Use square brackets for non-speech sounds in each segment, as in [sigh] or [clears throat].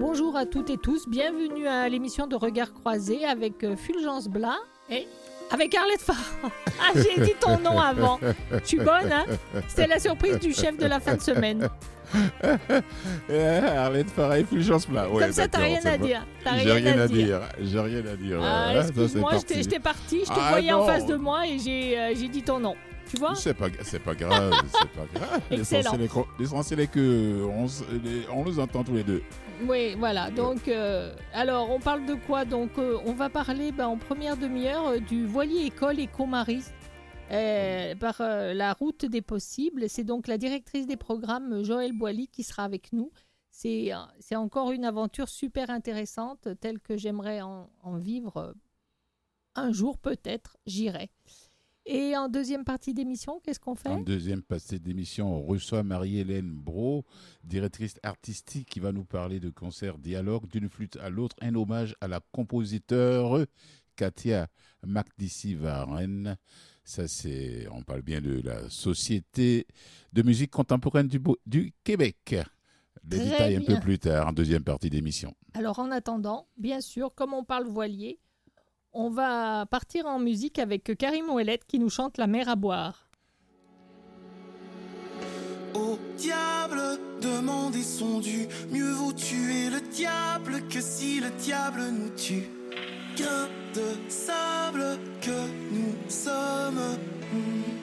Bonjour à toutes et tous, bienvenue à l'émission de Regard Croisé avec euh, Fulgence Blas et avec Arlette Farah. [laughs] Ah, j'ai dit ton nom avant. Je suis bonne, hein C'était la surprise du chef de la fin de semaine. [laughs] Arlette Farah et Fulgence Blas. Ouais, Comme ça, t'as rien à dire. J'ai rien, à dire. J'ai rien à dire. Ah, c'est excuse-moi, parti. j'étais partie, je te Ah, voyais en face de moi et j'ai euh, j'ai dit ton nom. Tu vois C'est pas, c'est pas grave, [laughs] c'est pas grave. L'essentiel est qu'on- L'essentiel est que on, les- on nous entend tous les deux. Oui, voilà. Donc, euh, alors, on parle de quoi? Donc, euh, on va parler ben, en première demi-heure euh, du voilier école Éco-Marie euh, par la route des possibles. C'est donc la directrice des programmes, Joëlle Boily, qui sera avec nous. C'est c'est encore une aventure super intéressante, telle que j'aimerais en, en vivre un jour, peut-être. J'irai. Et en deuxième partie d'émission, qu'est-ce qu'on fait? En deuxième partie d'émission, on reçoit Marie-Hélène Bro, directrice artistique, qui va nous parler de concert dialogue d'une flûte à l'autre, un hommage à la compositeur Katia Macdissi-Varenne. Ça, c'est, on parle bien de la Société de musique contemporaine du, Québec. Les Très détails un peu plus tard, en deuxième partie d'émission. Alors en attendant, bien sûr, comme on parle voilier, on va partir en musique avec Karim Ouellet qui nous chante La mer à boire. Au diable, demander son dû. Mieux vaut tuer le diable que si le diable nous tue. Grain de sable que nous sommes. On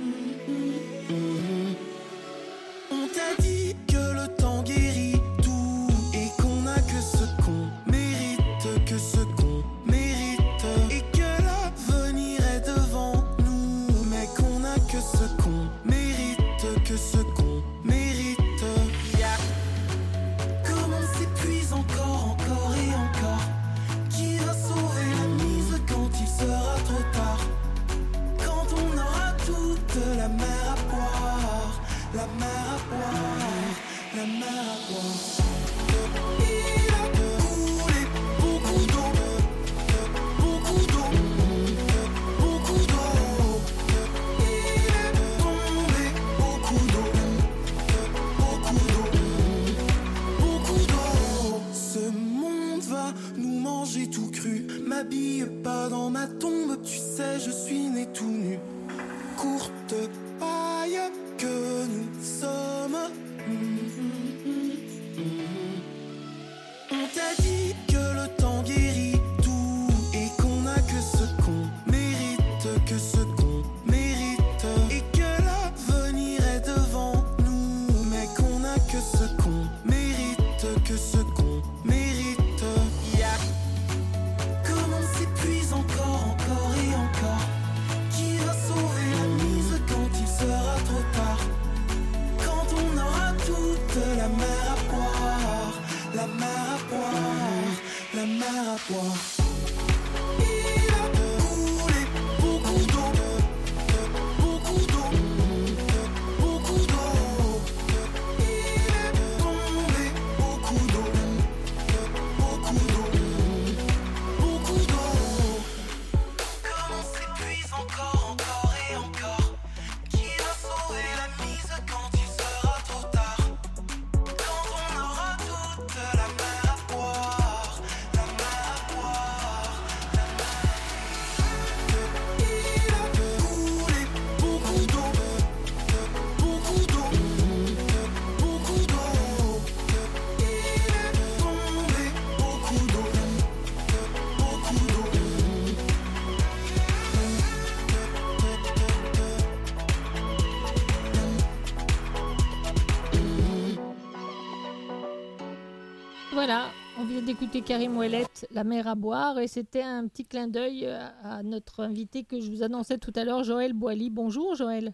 d'écouter Karim Ouellet, La mer à boire, et c'était un petit clin d'œil à notre invité que je vous annonçais tout à l'heure, Joël Boily. Bonjour Joël.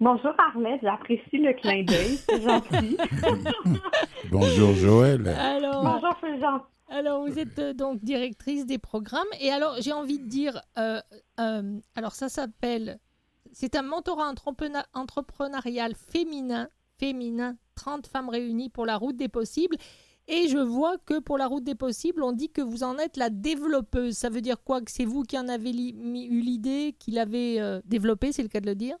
Bonjour Arlette, j'apprécie le clin d'œil, c'est gentil. [laughs] Bonjour Joël. Alors, Bonjour Fulgence. Alors, vous êtes euh, donc directrice des programmes. Et alors, j'ai envie de dire, euh, euh, alors ça s'appelle, c'est un mentorat entrepreneur- entrepreneurial féminin, féminin, 30 femmes réunies pour la route des possibles. Et je vois que pour la route des possibles, on dit que vous en êtes la développeuse. Ça veut dire quoi? Que c'est vous qui en avez eu l'idée, qui l'avez euh, développée, c'est le cas de le dire?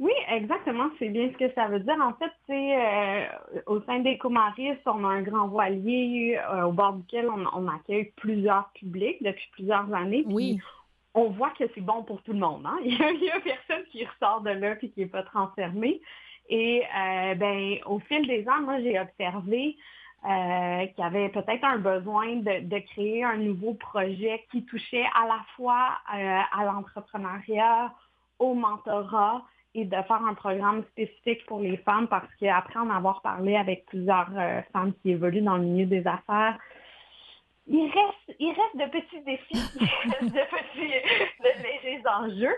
Oui, exactement. C'est bien ce que ça veut dire. En fait, c'est euh, au sein des Comaris, on a un grand voilier euh, au bord duquel on, accueille plusieurs publics depuis plusieurs années. Oui. On voit que c'est bon pour tout le monde. Hein? [laughs] Il n'y a, personne qui ressort de là et qui n'est pas transformé. Et euh, ben, au fil des ans, moi, j'ai observé qu'il y avait peut-être un besoin de, créer un nouveau projet qui touchait à la fois à l'entrepreneuriat, au mentorat, et de faire un programme spécifique pour les femmes parce qu'après en avoir parlé avec plusieurs euh, femmes qui évoluent dans le milieu des affaires, il reste, il reste de petits défis, [laughs] de petits, de légers enjeux.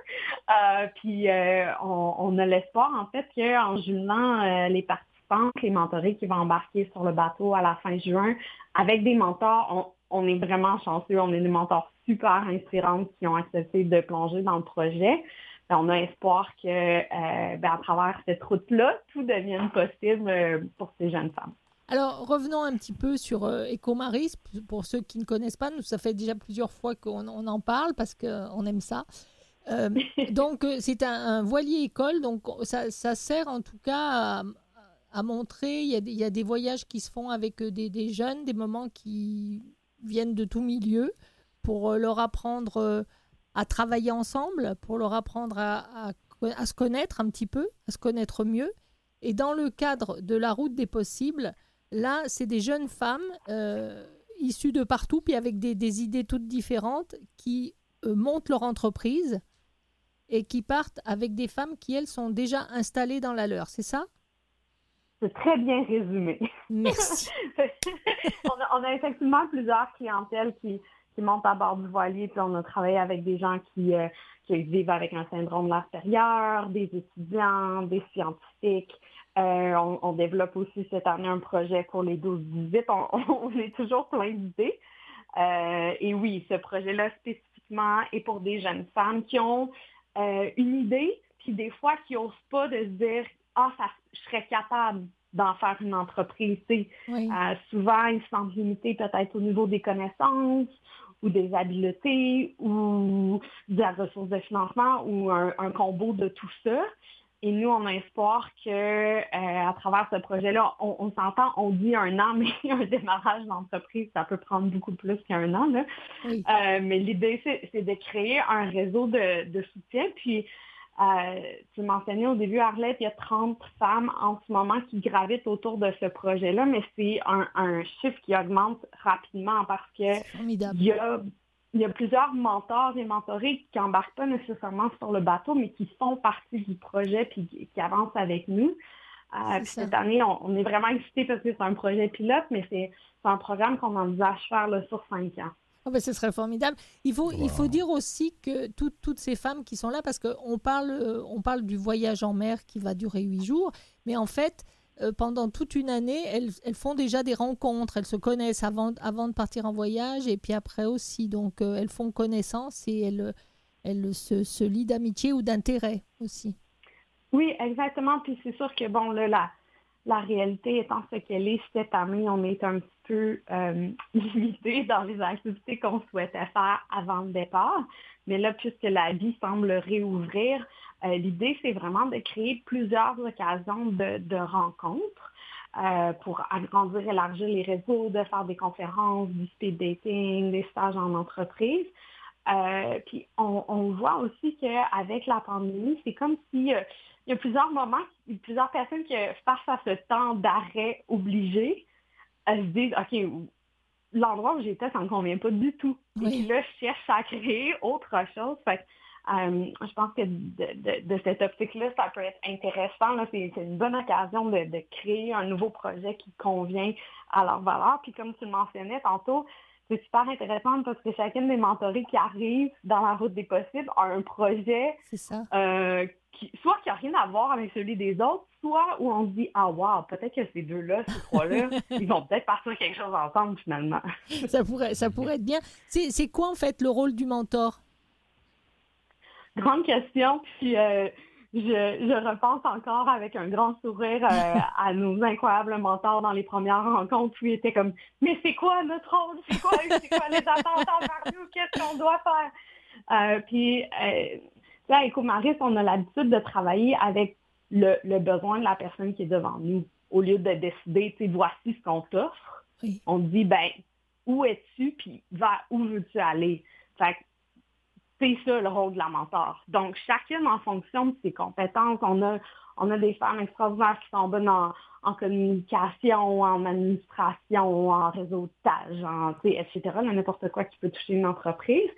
Euh, puis euh, on, a l'espoir en fait qu'en jumelant les participants, les mentorés qui vont embarquer sur le bateau à la fin juin, avec des mentors, on, on est vraiment chanceux, on est des mentors super inspirants qui ont accepté de plonger dans le projet. Ben, on a espoir que euh, ben, à travers cette route-là, tout devienne possible euh, pour ces jeunes femmes. Alors, revenons un petit peu sur euh, Ecomaris. Pour ceux qui ne connaissent pas, nous, ça fait déjà plusieurs fois qu'on en parle parce qu'on aime ça. [laughs] donc, c'est un, voilier école. Donc, ça, sert en tout cas à, montrer. Il y, a des, voyages qui se font avec des, des, jeunes, des moments qui viennent de tout milieu pour leur apprendre à travailler ensemble pour leur apprendre à, se connaître un petit peu, à se connaître mieux. Et dans le cadre de la route des possibles, là, c'est des jeunes femmes euh, issues de partout, puis avec des, idées toutes différentes, qui euh, montent leur entreprise et qui partent avec des femmes qui, elles, sont déjà installées dans la leur. C'est ça? C'est très bien résumé. Merci. [laughs] on, a, on, a, effectivement plusieurs clientèles qui, qui montent à bord du voilier. Puis on a travaillé avec des gens qui, euh, qui vivent avec un syndrome de l'extérieur, des étudiants, des scientifiques. Euh, on, développe aussi cette année un projet pour les 12-18. On, [laughs] on, est toujours plein d'idées. Euh, et oui, ce projet-là spécifiquement est pour des jeunes femmes qui ont une idée, puis des fois qui n'osent pas de se dire Ah, ça, je serais capable d'en faire une entreprise. souvent, ils se sentent limités peut-être au niveau des connaissances ou des habiletés ou de la ressource de financement ou un, combo de tout ça. Et nous, on a espoir que euh, à travers ce projet-là, on, s'entend, on dit un an, [laughs] mais un démarrage d'entreprise, ça peut prendre beaucoup plus qu'un an. Là. Euh, mais l'idée, c'est de créer un réseau de, de soutien. Puis euh, tu mentionnais au début, Arlette, il y a 30 femmes en ce moment qui gravitent autour de ce projet-là, mais c'est un, chiffre qui augmente rapidement parce que il y a, il y a plusieurs mentors et mentorés qui n'embarquent pas nécessairement sur le bateau, mais qui font partie du projet et qui, avancent avec nous. Euh, cette année, on, est vraiment excités parce que c'est un projet pilote, mais c'est un programme qu'on envisage faire là, sur cinq ans. Oh ben, ce serait formidable. Il faut, il faut dire aussi que toutes ces femmes qui sont là, parce qu'on parle, euh, on parle du voyage en mer qui va durer huit jours, mais en fait, euh, pendant toute une année, elles, elles, font déjà des rencontres, elles se connaissent avant, avant de partir en voyage et puis après aussi. Donc, euh, elles font connaissance et elles, elles se, se lient d'amitié ou d'intérêt aussi. Oui, exactement. Puis c'est sûr que, bon, là, là la réalité étant ce qu'elle est cette année, on est un petit peu euh, [laughs] limité dans les activités qu'on souhaitait faire avant le départ. Mais là, puisque la vie semble réouvrir, euh, l'idée, c'est vraiment de créer plusieurs occasions de, rencontres euh, pour agrandir, élargir les réseaux, de faire des conférences, du speed dating, des stages en entreprise. puis on, on, voit aussi qu'avec la pandémie, c'est comme si il y a plusieurs moments, plusieurs personnes qui, face à ce temps d'arrêt obligé, elles se disent, OK, l'endroit où j'étais, ça ne me convient pas du tout. Et là, je cherche à créer autre chose. Fait euh, je pense que de, cette optique-là, ça peut être intéressant. C'est, une bonne occasion de, créer un nouveau projet qui convient à leur valeur. Puis comme tu le mentionnais tantôt, c'est super intéressant parce que chacune des mentorées qui arrivent dans la route des possibles a un projet euh, qui, soit qui n'a rien à voir avec celui des autres, soit où on se dit Ah wow, peut-être que ces deux-là, ces trois-là, [laughs] ils vont peut-être partir quelque chose ensemble finalement. [laughs] ça pourrait, ça pourrait être bien. C'est quoi en fait le rôle du mentor? Grande question. Puis euh, je, repense encore avec un grand sourire euh, [laughs] à nos incroyables mentors dans les premières rencontres où ils étaient comme Mais c'est quoi notre rôle? C'est quoi, quoi les attentes envers nous? Qu'est-ce qu'on doit faire? Euh, puis Là, à Ecomaris, on a l'habitude de travailler avec le, besoin de la personne qui est devant nous. Au lieu de décider, tu sais, voici ce qu'on t'offre, on dit, ben, où es-tu, puis vers où veux-tu aller? Fait c'est ça le rôle de la mentor. Donc, chacune en fonction de ses compétences, on a, on a des femmes extraordinaires qui sont bonnes en, communication, en administration, en réseautage, en, etc., n'importe quoi qui peut toucher une entreprise.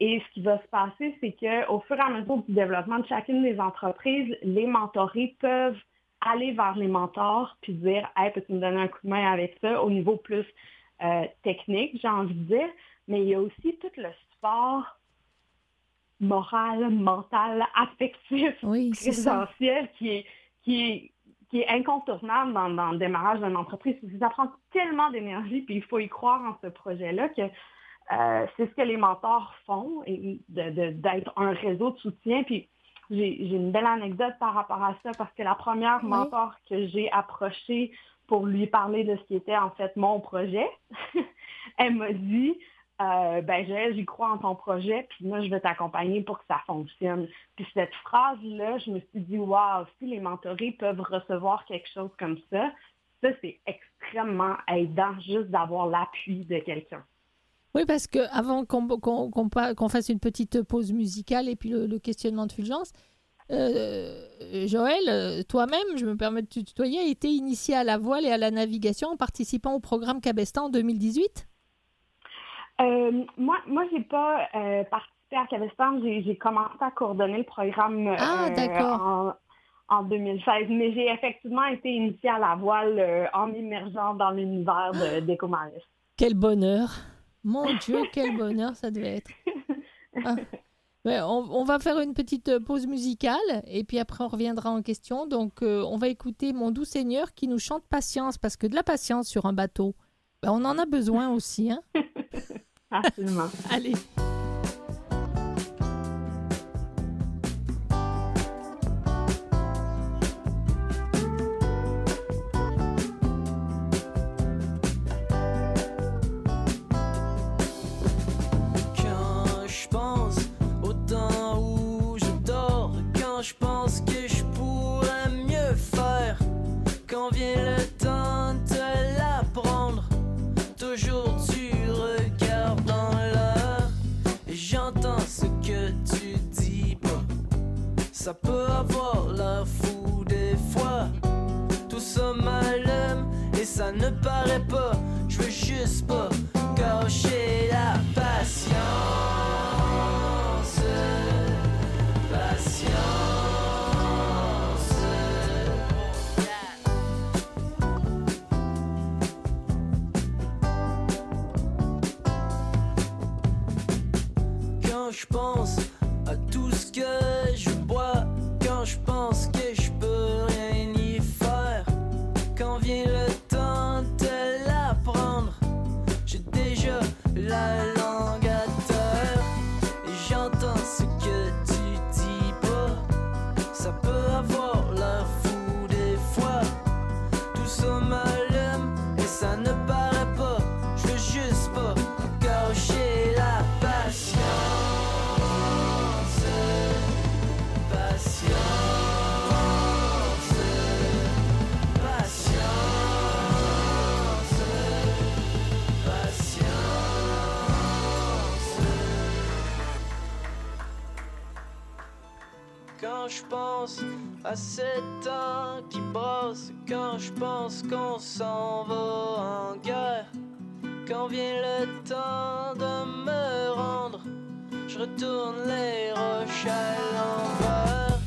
Et ce qui va se passer, c'est qu'au fur et à mesure du développement de chacune des entreprises, les mentorés peuvent aller vers les mentors puis dire Hey, peux-tu me donner un coup de main avec ça au niveau plus euh, technique, j'ai envie de dire, mais il y a aussi tout le support moral, mental, affectif, présentiel qui est, qui est qui est incontournable dans, dans le démarrage d'une entreprise. Ça prend tellement d'énergie, puis il faut y croire en ce projet-là que euh, c'est ce que les mentors font, et d'être un réseau de soutien. Puis j'ai une belle anecdote par rapport à ça, parce que la première mentor que j'ai approchée pour lui parler de ce qui était en fait mon projet, [laughs] elle m'a dit euh, ben j'y crois en ton projet, puis moi je vais t'accompagner pour que ça fonctionne. Puis cette phrase-là, je me suis dit, waouh, si les mentorés peuvent recevoir quelque chose comme ça, ça c'est extrêmement aidant juste d'avoir l'appui de quelqu'un. Oui, parce que avant qu'on fasse une petite pause musicale et puis le, questionnement de Fulgence, euh, Joël, toi-même, je me permets de te tutoyer, a été initié à la voile et à la navigation en participant au programme Cabestan en 2018 euh, moi, moi j'ai pas euh, participé à Cabestan. J'ai commencé à coordonner le programme ah, en, en, 2016, mais j'ai effectivement été initiée à la voile en immergeant dans l'univers d'Ecomaris. Quel bonheur! Mon Dieu, quel bonheur ça devait être! Ah. on, va faire une petite pause musicale et puis après on reviendra en question. Donc on va écouter Mon doux Seigneur qui nous chante patience parce que de la patience sur un bateau, ben, on en a besoin aussi. Hein? [laughs] Absolument. Allez. Quand vient le temps de me rendre, je retourne les roches à l'envers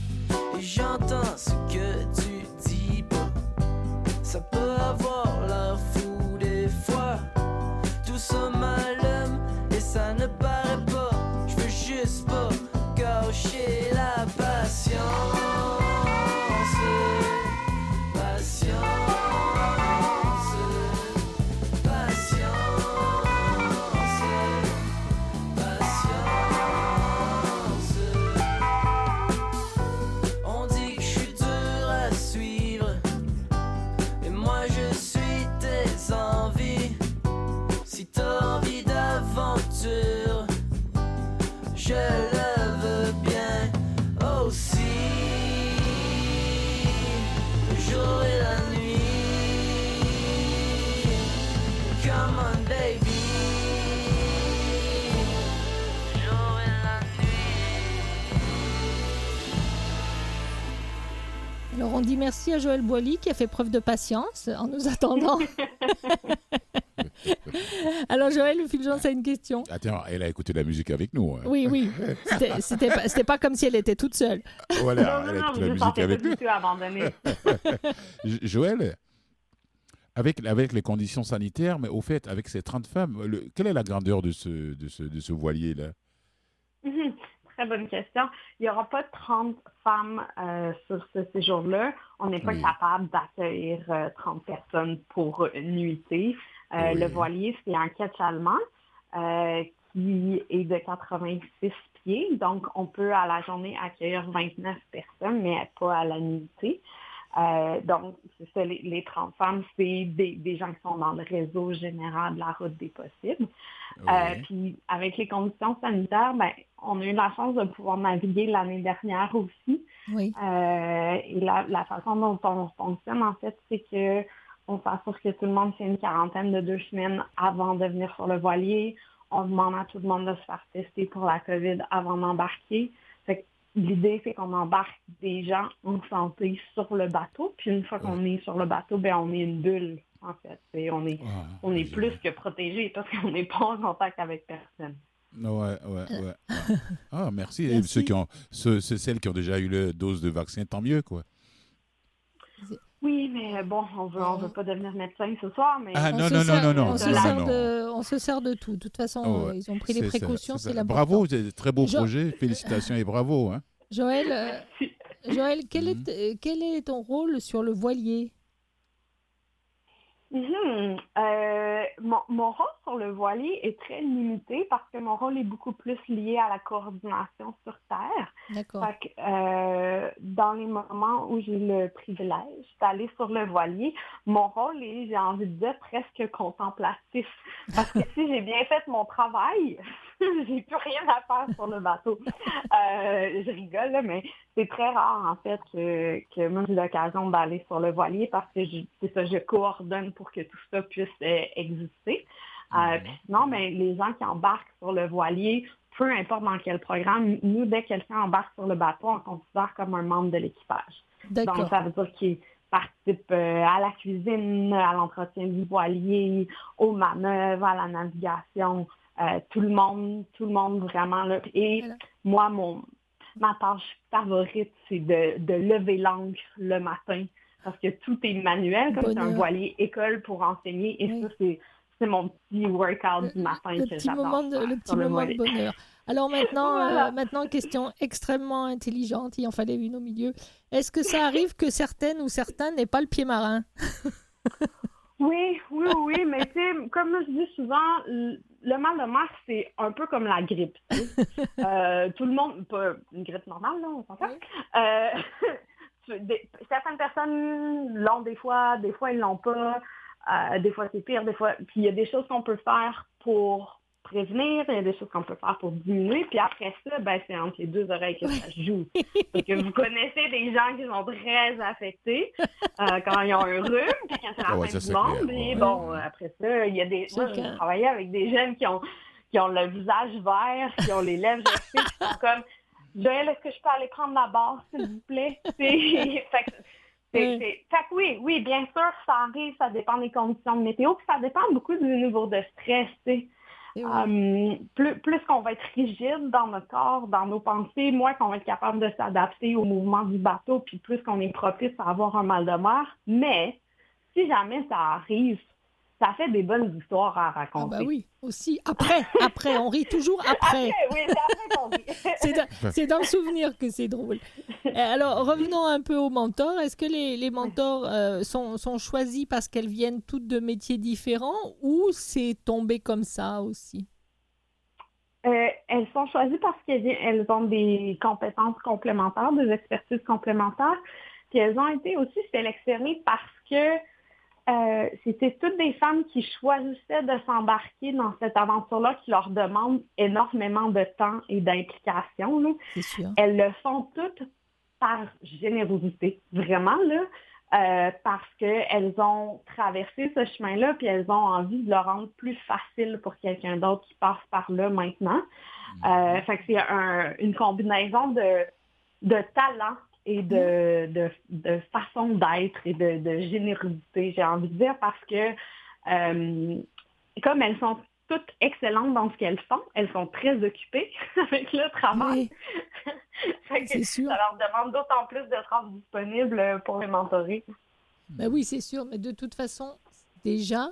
et j'entends ce que tu dis pas. Ça peut avoir l'air fou des fois, tout ça m'allume et ça ne paraît pas. Je veux juste pas gâcher la on dit merci à Joël Boily qui a fait preuve de patience en nous attendant. [laughs] Alors Joël, Fulgence a une question. Attends, elle a écouté la musique avec nous. hein. Oui, oui. C'était- pas, pas comme si elle était toute seule. Voilà, non, elle non, a non, écouté la musique avec nous. [laughs] Joël, avec, avec les conditions sanitaires, mais au fait, avec ces 30 femmes, le- quelle est la grandeur de ce, de ce, de ce voilier-là? Mhm. Très bonne question. Il n'y aura pas 30 femmes euh, sur ce séjour-là. On n'est pas Oui. capable d'accueillir euh, 30 personnes pour une nuitée. Euh, Oui. Le voilier, c'est un catch allemand euh, qui est de 86 pieds. Donc, on peut à la journée accueillir 29 personnes, mais pas à la nuitée. Euh, donc, c'est ça, les, les 30 femmes, c'est des, des gens qui sont dans le réseau général de la route des possibles. Euh, puis avec les conditions sanitaires, ben, on a eu la chance de pouvoir naviguer l'année dernière aussi. Oui. Euh, et la, la façon dont on fonctionne, en fait, c'est que on s'assure que tout le monde fait une quarantaine de deux semaines avant de venir sur le voilier. On demande à tout le monde de se faire tester pour la COVID avant d'embarquer. L'idée, c'est qu'on embarque des gens en santé sur le bateau. Puis une fois qu'on est sur le bateau, ben, on est une bulle, en fait. Et on est, on est plus que protégé parce qu'on n'est pas en contact avec personne. Ouais, ouais, ouais. Ah, [laughs] Ah, merci. Et Merci. ceux qui ont, ceux, ceux- celles qui ont déjà eu la dose de vaccin, tant mieux, quoi. Oui, mais bon, on veut, on veut pas devenir médecin ce soir, mais Ah, On non, se non, sert- non, non, On se, non, sert non. de, on se sert de tout. De toute façon, Oh, ouais. euh, ils ont pris les précautions, c'est l'important. Bravo, c'est un très beau Jo- projet. Félicitations et bravo. Hein. Joël, euh, Joël quel, Mhm. est, euh, quel est ton rôle sur le voilier? Euh, mon, mon rôle sur le voilier est très limité parce que mon rôle est beaucoup plus lié à la coordination sur Terre. D'accord. Fait que, euh, dans les moments où j'ai le privilège d'aller sur le voilier, mon rôle est, j'ai envie de dire, presque contemplatif. Parce que [laughs] si j'ai bien fait mon travail, [laughs] j'ai plus rien à faire sur le bateau. Euh, je rigole, là, mais c'est très rare, en fait, que, que moi, j'ai l'occasion d'aller sur le voilier parce que je, c'est ça, je coordonne pour que tout ça puisse euh, exister. Euh, sinon, ben, les gens qui embarquent sur le voilier, peu importe dans quel programme, nous, dès que quelqu'un embarque sur le bateau, on le considère comme un membre de l'équipage. Donc, ça veut dire qu'il participe euh, à la cuisine, à l'entretien du voilier, aux manœuvres, à la navigation, euh, tout le monde, tout le monde vraiment là. Et Voilà. moi, mon ma tâche favorite, c'est de, de lever l'angle le matin. Parce que tout est manuel, comme c'est un voilier école pour enseigner. Et Oui. ça, c'est c'est mon petit workout Le- du matin le que petit moment de, le petit le moment de bonheur. Alors maintenant, [laughs] Voilà. euh, maintenant question extrêmement intelligente, il en fallait une au milieu. Est-ce que ça arrive que certaines ou certains n'aient pas le pied marin? [laughs] Oui, oui, oui, mais tu sais, comme je dis souvent, le mal de mer, c'est un peu comme la grippe. [laughs] Euh, tout le monde, pas une grippe normale, là, on s'entend. Euh, [laughs] certaines personnes l'ont des fois, des fois ils l'ont pas. Euh, des fois c'est pire, des fois. Puis il y a des choses qu'on peut faire pour prévenir, il y a des choses qu'on peut faire pour diminuer. Puis après ça, ben, c'est entre les deux oreilles que ça se joue. Vous connaissez des gens qui sont très affectés euh, quand ils ont un rhume, puis quand c'est la Ah ouais, fin du monde. clair, Et ouais. bon, après ça, il y a des. Moi, j'ai travaillé avec des jeunes qui ont qui ont le visage vert, qui ont les lèvres gercées, qui sont comme Joël, est-ce que je peux aller prendre la barre, s'il vous plaît? C'est- [laughs] fait que c'est- Oui. c'est- fait que oui, oui, bien sûr, ça arrive, ça dépend des conditions de météo, puis ça dépend beaucoup du niveau de stress, tu sais. Vrai. Euh, plus plus qu'on va être rigide dans notre corps, dans nos pensées, moins qu'on va être capable de s'adapter au mouvement du bateau, puis plus qu'on est propice à avoir un mal de mer. Mais si jamais ça arrive, ça fait des bonnes histoires à Ah raconter. bah oui, aussi. Après, après, on rit toujours [laughs] après. Après, oui, c'est après qu'on rit. [laughs] C'est dans, le souvenir que c'est drôle. Euh, Alors, revenons un peu aux mentors. Est-ce que les, les mentors euh, sont, sont choisis parce qu'elles viennent toutes de métiers différents ou c'est tombé comme ça aussi? Euh, elles sont choisies parce qu'elles elles ont des compétences complémentaires, des expertises complémentaires. Puis elles ont été aussi sélectionnées parce que euh, c'était toutes des femmes qui choisissaient de s'embarquer dans cette aventure-là qui leur demande énormément de temps et d'implication. là. C'est sûr. Elles le font toutes par générosité, vraiment. Là. euh, parce qu'elles ont traversé ce chemin-là, puis elles ont envie de le rendre plus facile pour quelqu'un d'autre qui passe par là maintenant. Euh, fait que c'est un- une combinaison de, de talent et de, de, de façon d'être et de, de générosité, j'ai envie de dire, parce que euh, comme elles sont toutes excellentes dans ce qu'elles font, elles sont très occupées [laughs] avec le travail. Oui, [laughs] que sûr. ça leur demande d'autant plus de rendre disponible pour les mentorer. Ben oui, c'est sûr. Mais de toute façon, déjà,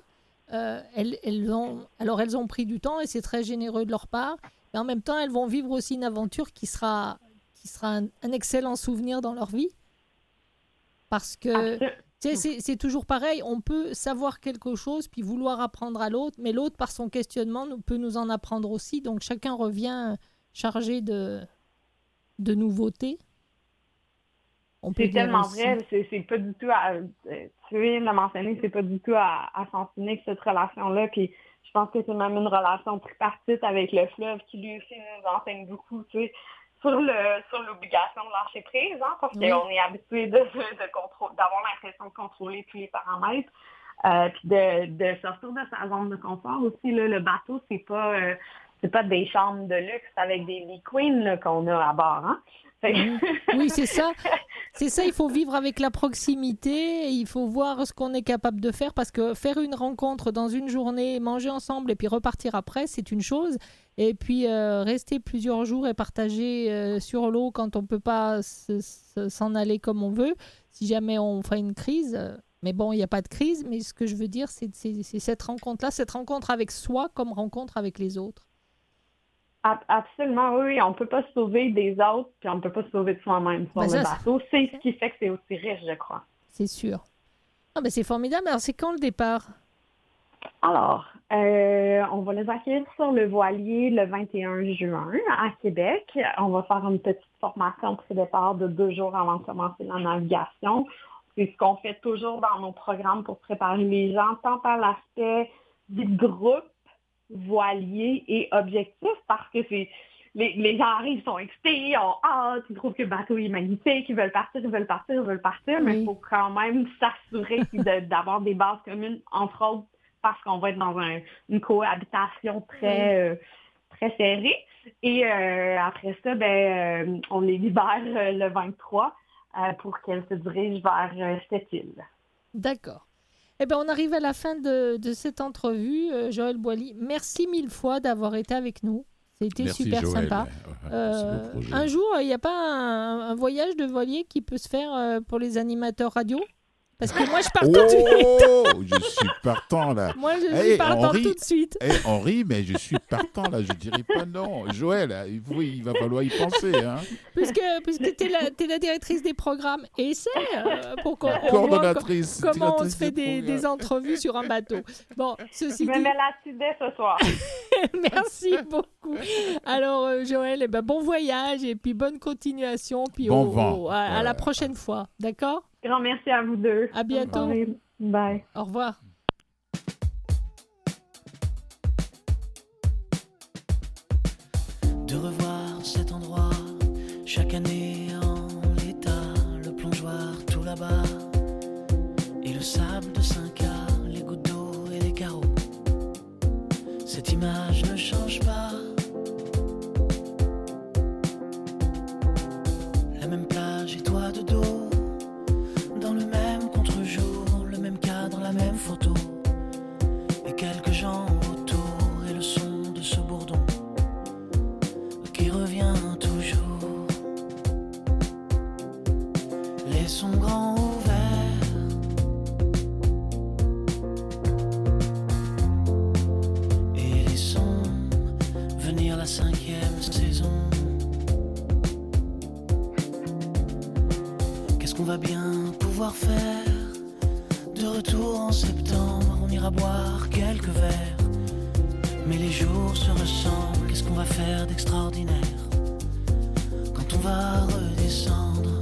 euh, elles, elles ont, alors elles ont pris du temps et c'est très généreux de leur part. Mais en même temps, elles vont vivre aussi une aventure qui sera, qui sera un, un excellent souvenir dans leur vie. Parce que c'est toujours pareil. On peut savoir quelque chose puis vouloir apprendre à l'autre, mais l'autre, par son questionnement, nous- peut nous en apprendre aussi. Donc chacun revient chargé de, de nouveautés. C'est tellement aussi. vrai, c'est c'est pas du tout à, euh, tu viens de le mentionner, c'est pas du tout à, à sens unique cette relation-là, puis je pense que c'est même une relation tripartite avec le fleuve qui lui aussi nous enseigne beaucoup, tu sais, sur le sur l'obligation de lâcher prise, hein, parce Oui. qu'on est habitué de, de contrôle, d'avoir l'impression de contrôler tous les paramètres, euh, puis de, de sortir de sa zone de confort aussi, là, le bateau, c'est pas euh, c'est pas des chambres de luxe avec des lee queens là, qu'on a à bord, hein. Oui, c'est ça. C'est ça, il faut vivre avec la proximité, il faut voir ce qu'on est capable de faire parce que faire une rencontre dans une journée, manger ensemble et puis repartir après, c'est une chose. Et puis euh, rester plusieurs jours et partager euh, sur l'eau quand on peut pas se- se- s'en aller comme on veut, si jamais on fait une crise. euh, Mais bon, il n'y a pas de crise, mais ce que je veux dire, c'est cette rencontre-là, cette rencontre avec soi comme rencontre avec les autres. Ab- Absolument, oui, oui. On peut pas se sauver des autres, puis on peut pas se sauver de soi-même sur Ben le ça, bateau. C'est ce qui fait que c'est aussi riche, je crois. C'est sûr. Ah, ben c'est formidable. Alors, c'est quand le départ? Alors, euh, on va les accueillir sur le voilier le 21 juin à Québec. On va faire une petite formation pré-départ de deux jours avant de commencer la navigation. C'est ce qu'on fait toujours dans nos programmes pour préparer les gens, tant par l'aspect du groupe, voilier et objectif, parce que c'est les, les gens arrivent, ils sont excités, ils ont hâte, ils trouvent que le bateau est magnifique, ils veulent partir, ils veulent partir, ils veulent partir, mais Oui. il faut quand même s'assurer [laughs] de- d'avoir des bases communes, entre autres parce qu'on va être dans un- une cohabitation très, euh, très serrée. Et euh, après ça, ben, euh, on les libère le 23 euh, pour qu'elles se dirigent vers cette île. D'accord. Eh bien, on arrive à la fin de, de cette entrevue. Euh, Joël Boily, merci mille fois d'avoir été avec nous. C'était super Joël. sympa. Ouais, Euh, un jour, il n'y a pas un, un voyage de voilier qui peut se faire euh, pour les animateurs radio? Parce que moi, je pars tout de suite. Oh, je suis partant là. Moi, je Hey, suis partant Henri. tout de suite. Eh, Henri, mais je suis partant là, je dirais pas non. Joël, il, faut- il va falloir y penser. Hein. Puisque, puisque tu es, la directrice des programmes. Et c'est euh, pour qu'on on voit comment on se fait des, des entrevues sur un bateau. Bon, ceci Je me dit, mets là-dessus dès ce soir. [laughs] [laughs] merci beaucoup. Alors, euh, Joël, eh ben, bon voyage et puis bonne continuation. Puis Bon au- vent. au- à, la prochaine fois. D'accord? Grand merci à vous deux. À bientôt. Bye. Au revoir. de revoir cet endroit chaque année en l'état, le plongeoir tout là-bas et le sable de 5 les gouttes d'eau et les carreaux. Cette image ne change pas. Quelques gens autour et le son de ce bourdon qui revient toujours. Les sons grands ouverts. Et les sons venir la cinquième saison. Qu'est-ce qu'on va bien pouvoir faire De retour en septembre, on ira boire quelques verres. Mais les jours se ressemblent, qu'est-ce qu'on va faire d'extraordinaire? Quand on va redescendre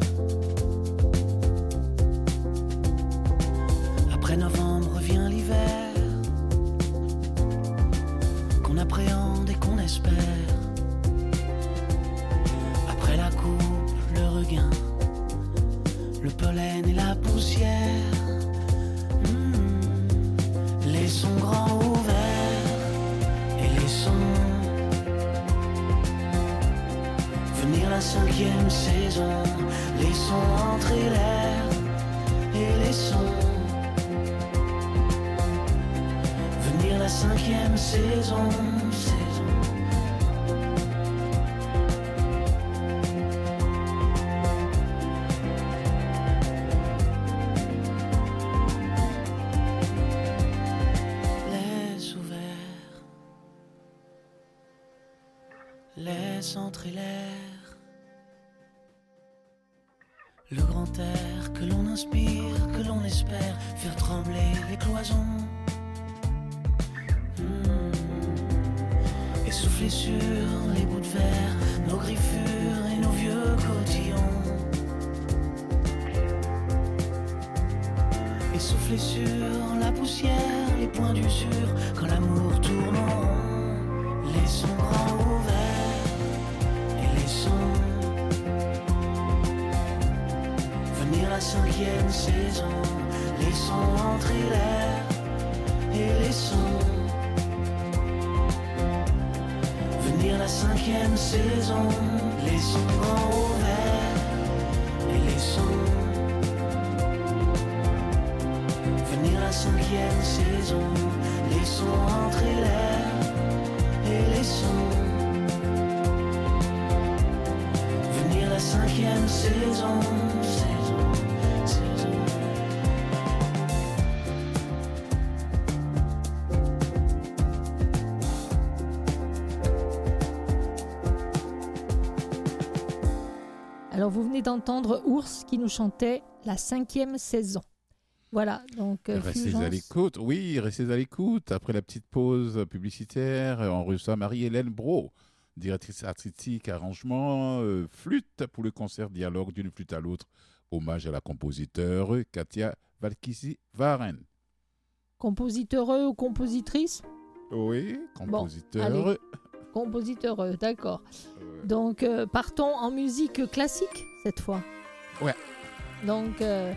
Laissons entrer l'air et laissons venir la cinquième saison. Laissons grand ouvert et laissons venir la cinquième saison. Laissons entrer l'air et laissons venir la cinquième saison, venez d'entendre Ours qui nous chantait la cinquième saison. Voilà, donc euh, Restez Fulgence. à l'écoute. Oui, restez à l'écoute. Après la petite pause publicitaire, on reçoit Marie-Hélène Bro, directrice artistique, arrangement, euh, flûte pour le concert Dialogue d'une flûte à l'autre. Hommage à la compositeur Katia Valkisi Varen. Compositeur ou compositrice? Oui, compositeur. Compositeur, euh, d'accord. Euh, Donc euh, partons en musique classique cette fois. Ouais. Donc euh,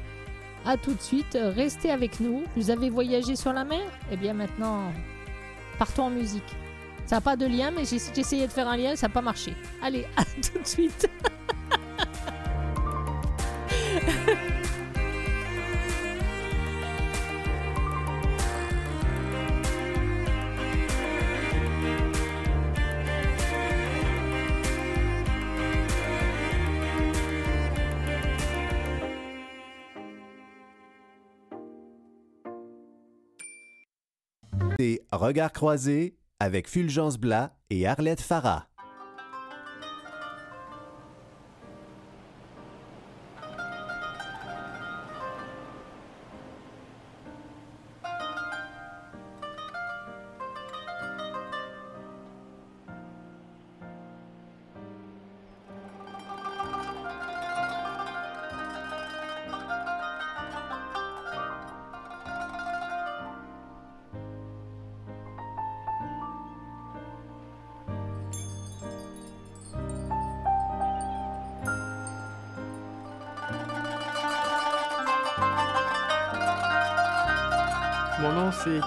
à tout de suite, restez avec nous. Vous avez voyagé sur la mer? Eh bien maintenant, partons en musique. Ça n'a pas de lien, mais j'ai j'ai essayé de faire un lien, ça n'a pas marché. Allez, [laughs] à tout de suite. [laughs] C'est Regards croisés avec Fulgence Blas et Arlette Farah.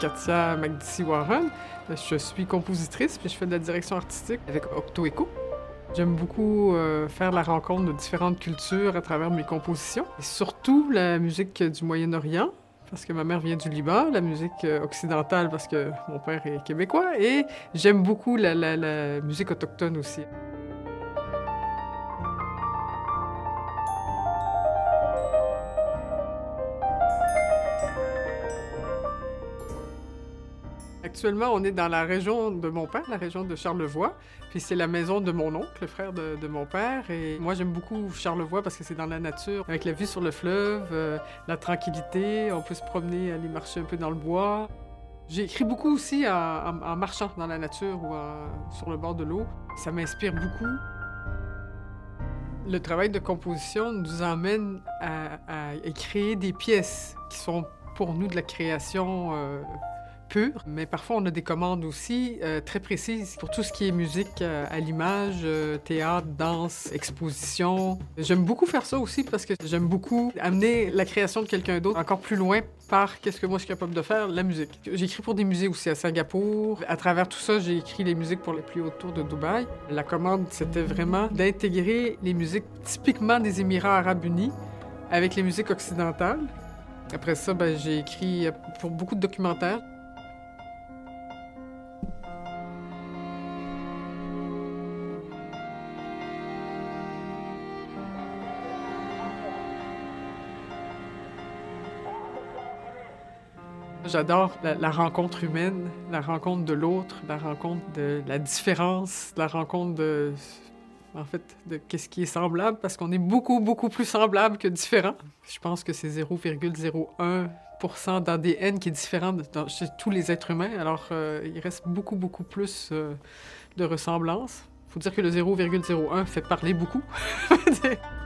Katia McDissy-Warren. Je suis compositrice, puis je fais de la direction artistique avec Octo Echo. J'aime beaucoup euh, faire la rencontre de différentes cultures à travers mes compositions, et surtout la musique du Moyen-Orient, parce que ma mère vient du Liban, la musique euh, occidentale parce que mon père est québécois, et j'aime beaucoup la musique autochtone aussi. Actuellement, on est dans la région de mon père, la région de Charlevoix. Puis c'est la maison de mon oncle, le frère de, mon père. Et moi, j'aime beaucoup Charlevoix parce que c'est dans la nature, avec la vue sur le fleuve, euh, la tranquillité. On peut se promener, aller marcher un peu dans le bois. J'ai écrit beaucoup aussi en, marchant dans la nature ou sur le bord de l'eau. Ça m'inspire beaucoup. Le travail de composition nous emmène à, à- à créer des pièces qui sont pour nous de la création euh, mais parfois on a des commandes aussi euh, très précises pour tout ce qui est musique euh, à l'image, euh, théâtre, danse, exposition. J'aime beaucoup faire ça aussi parce que j'aime beaucoup amener la création de quelqu'un d'autre encore plus loin par qu'est-ce que moi je suis capable de faire, la musique. J'écris pour des musées aussi à Singapour. À travers tout ça, j'ai écrit les musiques pour les plus hauts tours de Dubaï. La commande, c'était vraiment d'intégrer les musiques typiquement des Émirats arabes unis avec les musiques occidentales. Après ça, ben, j'ai écrit pour beaucoup de documentaires. J'adore la, rencontre humaine, la rencontre de l'autre, la rencontre de la différence, la rencontre de, en fait, de qu'est-ce qui est semblable, parce qu'on est beaucoup, beaucoup plus semblable que différent. Je pense que c'est 0,01% d'ADN qui est différent de- dans- chez tous les êtres humains, alors euh, il reste beaucoup, beaucoup plus euh, de ressemblance. faut dire que le 0,01 fait parler beaucoup. [laughs]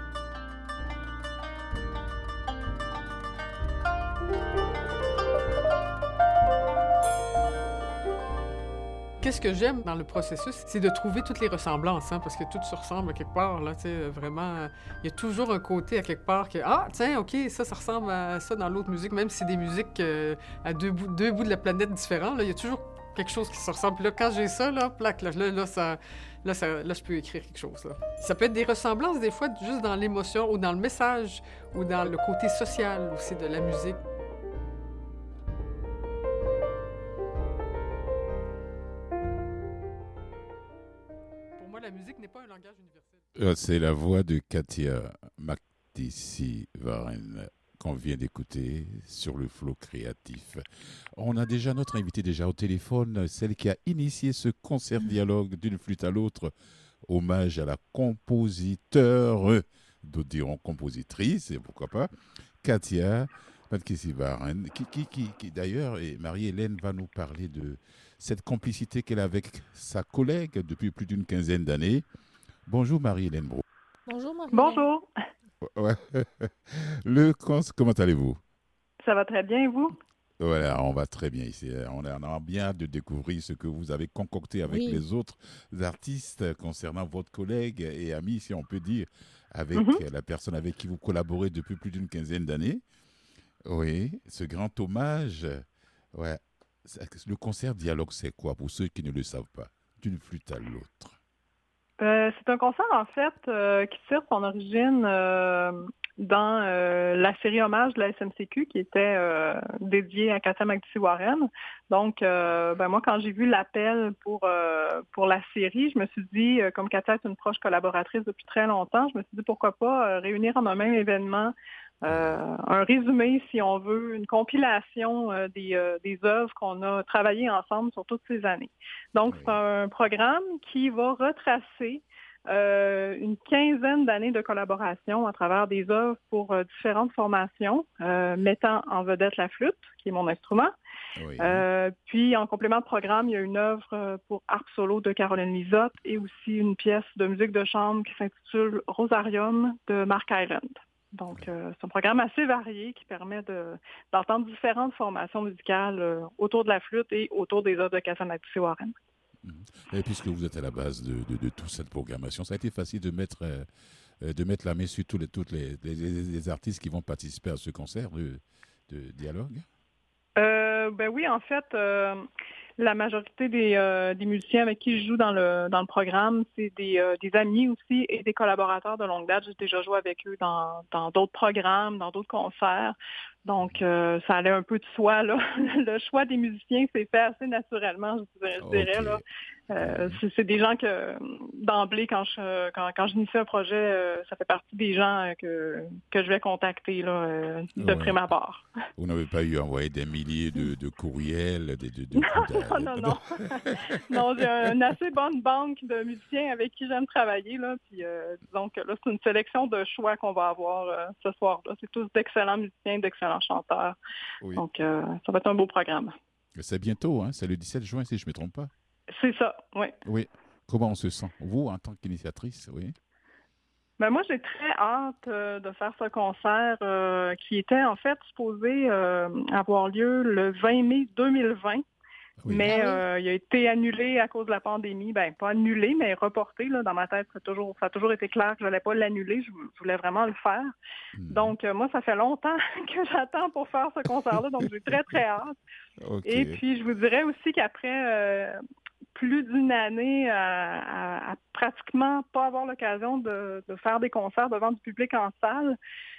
Qu'est-ce que j'aime dans le processus, c'est de trouver toutes les ressemblances, hein, parce que tout se ressemble quelque part, là, tu sais, vraiment. euh, Il y a toujours un côté à quelque part que, ah, tiens, OK, ça, ça ressemble à ça dans l'autre musique, même si c'est des musiques euh, à deux bouts, deux bouts de la planète différents, là, il y a toujours quelque chose qui se ressemble. Puis là, quand j'ai ça, là, plaque, là, là, là, ça, là, ça- là, je peux écrire quelque chose, là. Ça peut être des ressemblances, des fois, juste dans l'émotion ou dans le message ou dans le côté social aussi de la musique. La musique n'est pas un langage universel. Euh, C'est la voix de Katia Makdissi Varen qu'on vient d'écouter sur le flot créatif. On a déjà notre invité déjà au téléphone, celle qui a initié ce concert dialogue d'une flûte à l'autre, hommage à la compositeur, d'autres diront compositrice, et pourquoi pas, Katia Makdissi Varen, qui, qui, qui, qui d'ailleurs, et Marie-Hélène va nous parler de cette complicité qu'elle a avec sa collègue depuis plus d'une quinzaine d'années. Bonjour Marie-Hélène Bro. Bonjour Marie. Bonjour, Ouais. [laughs] Le cons, comment allez-vous? Ça va très bien, et vous? Voilà, on va très bien ici. On a, bien hâte de découvrir ce que vous avez concocté avec Oui. les autres artistes concernant votre collègue et ami, si on peut dire, avec Mhm. la personne avec qui vous collaborez depuis plus d'une quinzaine d'années. Oui, ce grand hommage. Ouais. Le concert dialogue, c'est quoi pour ceux qui ne le savent pas? D'une flûte à l'autre. Euh, c'est un concert, en fait, euh, qui tire son origine euh, dans la série hommage de la SMCQ qui était dédiée à Katia Magdissi Warren. Donc, ben, moi, quand j'ai vu l'appel pour, pour la série, je me suis dit, comme Katia est une proche collaboratrice depuis très longtemps, je me suis dit, pourquoi pas réunir en un même événement euh, un résumé, si on veut, une compilation euh, des, euh, des œuvres qu'on a travaillées ensemble sur toutes ces années. Donc, Oui. c'est un programme qui va retracer euh, une quinzaine d'années de collaboration à travers des œuvres pour euh, différentes formations, euh, mettant en vedette la flûte, qui est mon instrument. Oui. Euh, puis, en complément de programme, il y a une œuvre pour harpe solo de Caroline Lisotte et aussi une pièce de musique de chambre qui s'intitule Rosarium de Mark Island. Donc, euh, c'est un programme assez varié qui permet de- d'entendre différentes formations musicales euh, autour de la flûte et autour des œuvres de Casanati Warren. Et puisque vous êtes à la base de, de- de toute cette programmation, ça a été facile de mettre, euh, euh, de mettre la main sur tous les, toutes les, les- les- les artistes qui vont participer à ce concert de, de dialogue? Euh, ben oui, en fait, euh, la majorité des, euh, des musiciens avec qui je joue dans le, dans le programme, c'est des, euh, des amis aussi et des collaborateurs de longue date. J'ai déjà joué avec eux dans dans d'autres programmes, dans d'autres concerts. Donc, euh, ça allait un peu de soi. Là. [laughs] le choix des musiciens s'est fait assez naturellement, je dirais. là. Euh, c'est des gens que d'emblée, quand je quand, quand j'initie un projet, euh, ça fait partie des gens que, que je vais contacter là, de Ouais. prime abord. Vous n'avez pas eu à envoyer des milliers de, de courriels, de, de, de- non, non, non. [laughs] non, j'ai une assez bonne banque de musiciens avec qui j'aime travailler. Là, puis, disons que là, c'est une sélection de choix qu'on va avoir ce soir-là. C'est tous d'excellents musiciens, d'excellents chanteurs. Oui. Donc, euh, ça va être un beau programme. C'est bientôt, hein, c'est le 17 juin, si je ne me trompe pas. C'est ça, oui. Oui. Comment on se sent? Vous, en tant qu'initiatrice, oui. Ben moi, j'ai très hâte euh, de faire ce concert euh, qui était en fait supposé euh, avoir lieu le 20 mai 2020. Oui. Mais Ah oui? euh, il a été annulé à cause de la pandémie. Ben, pas annulé, mais reporté. Là, dans ma tête, ça a toujours, ça a toujours été clair que je n'allais pas l'annuler. Je, je voulais vraiment le faire. Mhm. Donc, euh, moi, ça fait longtemps [laughs] que j'attends pour faire ce concert-là. Donc, j'ai très, très hâte. [laughs] Et puis, je vous dirais aussi qu'après euh, plus d'une année à, à- à pratiquement pas avoir l'occasion de, de faire des concerts devant du public en salle,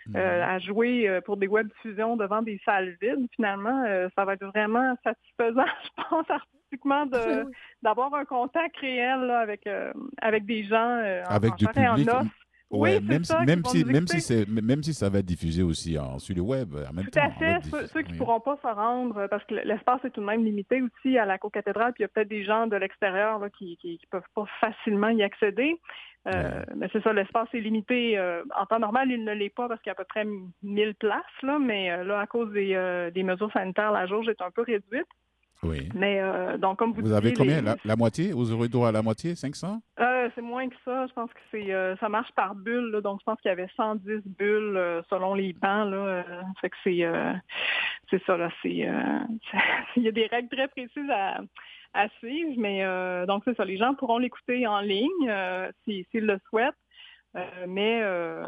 Mhm. euh, à jouer euh, pour des web diffusions devant des salles vides, finalement, euh, ça va être vraiment satisfaisant, [laughs] je pense, artistiquement, Oui. d'avoir un contact réel là, avec, euh, avec des gens euh, en, Avec en du chair et en public, os. Ouais, oui, même, ça, si, même, si, même, si même si ça va être diffusé aussi en, sur le web en même Tout temps. à fait. Ceux, qui oui. pourront pas se rendre, parce que l'espace est tout de même limité aussi à la co-cathédrale, puis il y a peut-être des gens de l'extérieur qui, qui peuvent pas facilement y accéder. Euh, Mais c'est ça, l'espace est limité. euh, en temps normal, il ne l'est pas parce qu'il y a à peu près 1000 places, là, mais euh, là, à cause des, des mesures sanitaires, la jauge est un peu réduite. Oui. Mais euh, donc, comme vous, Vous avez combien? les- la, la moitié? Vous aurez droit à la moitié 500 Euh, c'est moins que ça. Je pense que c'est euh, ça marche par bulle. là. donc, je pense qu'il y avait 110 bulles euh, selon les bancs. Là, fait que c'est c'est ça. Là, c'est [laughs] il y a des règles très précises à, à suivre, mais donc c'est ça. Les gens pourront l'écouter en ligne si- s'ils le souhaitent. Euh, mais euh,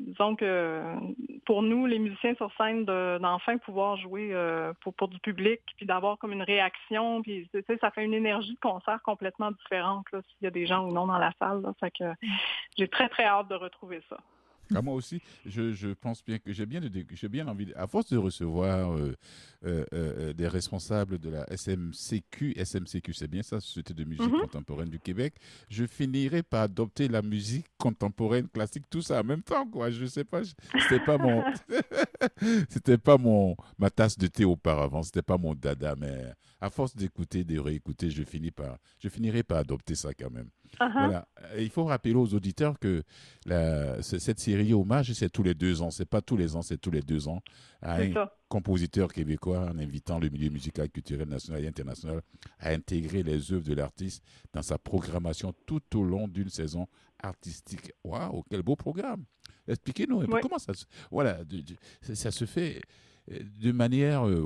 disons que pour nous, les musiciens sur scène, de- d'enfin pouvoir jouer euh, pour, pour du public, puis d'avoir comme une réaction, puis tu sais, ça fait une énergie de concert complètement différente là, s'il y a des gens ou non dans la salle. Là, fait que j'ai très très hâte de retrouver ça. Ah, moi aussi, je, je pense bien que j'ai bien, j'ai bien envie, de- à force de recevoir euh, euh, euh, des responsables de la SMCQ, SMCQ, c'est bien ça, Société de musique Mhm. contemporaine du Québec, je finirai par adopter la musique contemporaine, classique, tout ça en même temps, quoi. Je sais pas, c'était pas mon, [laughs] [laughs] c'était pas mon, ma tasse de thé auparavant, c'était pas mon dada, mais à force d'écouter, de réécouter, je finis par, je finirai par adopter ça quand même. Uh-huh. Voilà. Euh, Il faut rappeler aux auditeurs que la- cette série Hommage, c'est tous les deux ans. C'est pas tous les ans, c'est tous les deux ans. À un ça. compositeur québécois en invitant le milieu musical, culturel, national et international à intégrer les œuvres de l'artiste dans sa programmation tout au long d'une saison artistique. Waouh, quel beau programme! Expliquez-nous Oui. comment ça se, voilà, de- de- ça, se fait euh, de manière. euh,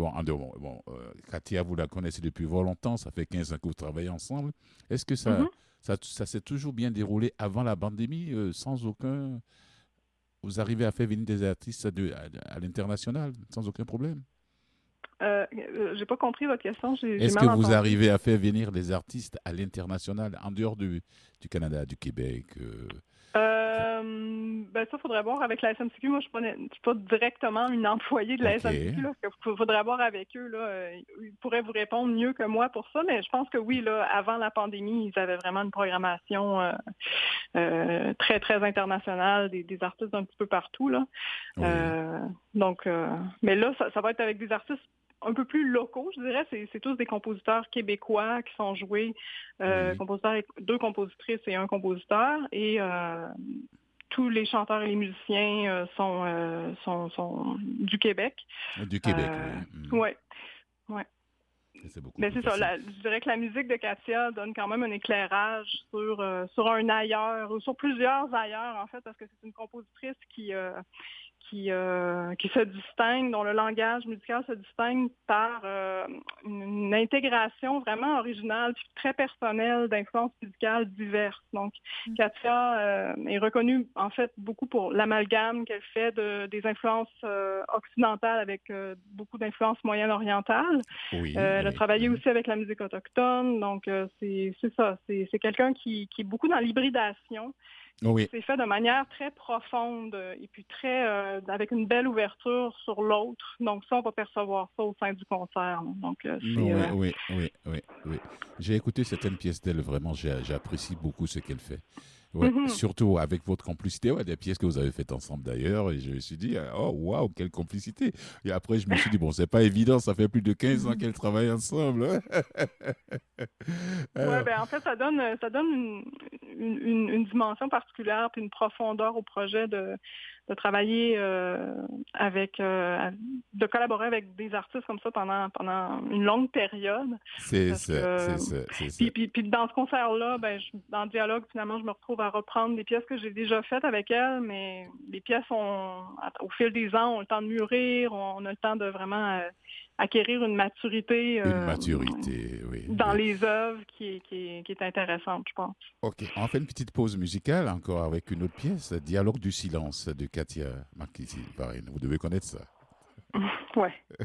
bon, euh, Katia, vous la connaissez depuis longtemps, ça fait 15 ans que vous travaillez ensemble. Est-ce que ça, Mhm. ça, ça s'est toujours bien déroulé avant la pandémie, euh, sans aucun. Vous arrivez à faire venir des artistes de- à, à l'international sans aucun problème? Euh, j'ai pas compris votre question. Est-ce que vous entendu. arrivez à faire venir des artistes à l'international, en dehors du, du Canada, du Québec euh, Euh, ben ça, faudrait voir avec la SMCQ. Moi, je je suis pas directement une employée de la Ok. SMCQ. Il faudrait voir avec eux. Là. Euh, Ils pourraient vous répondre mieux que moi pour ça, mais je pense que oui, là, avant la pandémie, ils avaient vraiment une programmation euh, euh, très, très internationale, des, des artistes d'un petit peu partout. Là. oui. Donc, euh, mais là, ça, ça va être avec des artistes un peu plus locaux, je dirais. C'est, tous des compositeurs québécois qui sont joués, euh, Oui. compositeurs et- deux compositrices et un compositeur. Et euh, tous les chanteurs et les musiciens euh, sont, sont, sont du Québec. Du Québec, oui. Mm. Ouais. C'est beaucoup Mais plus c'est ça. la- je dirais que la musique de Katia donne quand même un éclairage sur, euh, sur un ailleurs, ou sur plusieurs ailleurs, en fait, parce que c'est une compositrice qui, euh, qui, euh, qui se distingue, dont le langage musical se distingue par euh, une, une intégration vraiment originale, puis très personnelle d'influences musicales diverses. Donc, Katia euh, est reconnue, en fait, beaucoup pour l'amalgame qu'elle fait de, des influences euh, occidentales avec euh, beaucoup d'influences moyen-orientales. Oui, Euh, elle a oui. travaillé Mm. aussi avec la musique autochtone, donc euh, c'est c'est ça. C'est c'est quelqu'un qui, qui est beaucoup dans l'hybridation. Oui, C'est fait de manière très profonde euh, et puis très euh, avec une belle ouverture sur l'autre. Donc ça, on va percevoir ça au sein du concert. Donc euh, oui, euh, oui, oui, oui, oui. J'ai écouté certaines pièces d'elle, vraiment, j'apprécie beaucoup ce qu'elle fait. Ouais, Mhm. Surtout avec votre complicité, ouais, des pièces que vous avez faites ensemble d'ailleurs, et je me suis dit, euh, oh waouh, quelle complicité. Et après, je me suis dit, bon, c'est pas évident, ça fait plus de 15 ans qu'elles travaillent ensemble. Ouais, Alors, ben, en fait, ça donne, ça donne une- une dimension particulière puis une profondeur au projet de, de travailler euh, avec, euh, de collaborer avec des artistes comme ça pendant, pendant une longue période. c'est ça, c'est ça. Puis, puis, puis dans ce concert-là, ben, je- dans le dialogue, finalement, je me retrouve à reprendre des pièces que j'ai déjà faites avec elle, mais les pièces, ont, au fil des ans, ont le temps de mûrir, on a le temps de vraiment euh, acquérir une maturité, Une euh, maturité, oui. dans oui. les œuvres qui est, qui, est, qui est intéressante, je pense. Ok, on fait une petite pause musicale encore avec une autre pièce, Dialogue du silence de Katia Marquisi. Pareil, vous devez connaître ça. [laughs] Ouais. [laughs]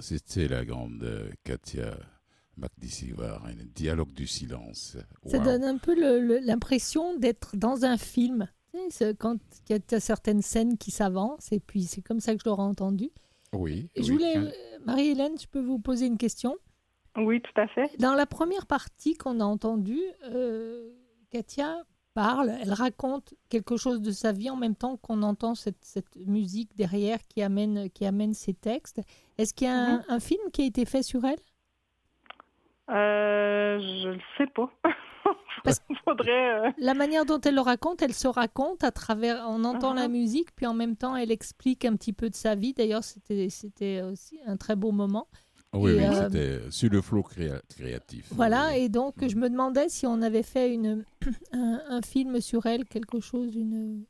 C'était la grande euh, Katia Makdisivar, un dialogue du silence. Ça Wow. donne un peu l'impression d'être dans un film. Tu sais, c'est quand il y a certaines scènes qui s'avancent, et puis c'est comme ça que je l'aurais entendu. Oui. Et je oui, voulais, euh, Marie-Hélène, je peux vous poser une question? Oui, tout à fait. Dans la première partie qu'on a entendue, euh, Katia parle, elle raconte quelque chose de sa vie en même temps qu'on entend cette, cette musique derrière qui amène, qui amène ses textes. Est-ce qu'il y a un, un film qui a été fait sur elle? Euh, je le sais pas. [laughs] Faudrait. euh, La manière dont elle le raconte, elle se raconte à travers, on entend la musique, puis en même temps, elle explique un petit peu de sa vie. D'ailleurs, c'était, c'était aussi un très beau moment. Oui, oui, euh, c'était sur le flot créa- créatif. Voilà, et donc je me demandais si on avait fait une, [clears throat] un, un film sur elle, quelque chose, une...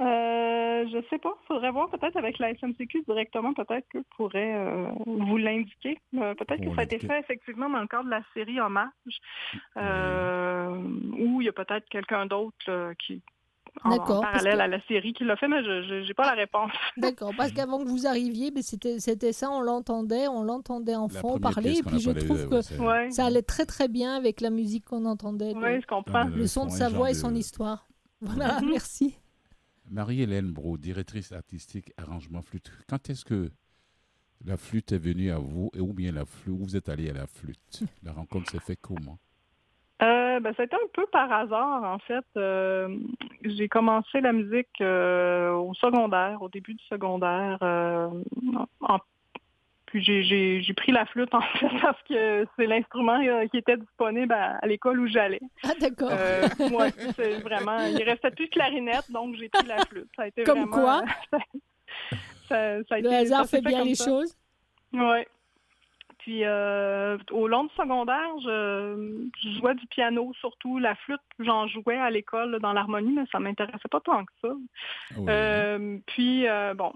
Euh, je sais pas. Faudrait voir peut-être avec la SMCQ directement, peut-être que pourrait euh, vous l'indiquer. Euh, peut-être que ça a été fait effectivement dans le cadre de la série Hommage, euh, où il y a peut-être quelqu'un d'autre qui en, en D'accord, parce parallèle que- à la série qui l'a fait, mais je n'ai pas la réponse. [laughs] D'accord, parce qu'avant que vous arriviez, ben, c'était, c'était ça, on l'entendait, on l'entendait en fond parler, et puis a je trouve que Ouais. ça allait très très bien avec la musique qu'on entendait, le, Oui, je comprends. Dans le son de sa voix et son de- histoire. [laughs] Voilà, Mhm. merci. Marie-Hélène Bro, directrice artistique, arrangement flûte. Quand est-ce que la flûte est venue à vous et ou bien la flûte, où vous êtes allé à la flûte? La rencontre s'est faite comment? Euh, ben, c'était un peu par hasard, en fait. Euh, j'ai commencé la musique euh, au secondaire, au début du secondaire. euh, en- puis j'ai- pris la flûte, [laughs] en fait, parce que c'est l'instrument qui était disponible à, à l'école où j'allais. Ah, d'accord. Ouais, c'est vraiment... Il restait plus de clarinette, donc j'ai pris la flûte. Ça a été Comme vraiment- quoi? [laughs] ça, ça a Le été- hasard ça fait bien les ça. choses. Oui. Puis euh, au long du secondaire, je, je jouais du piano, surtout la flûte. J'en jouais à l'école là, dans l'harmonie, mais ça m'intéressait pas tant que ça. Oui. Euh, puis euh, bon,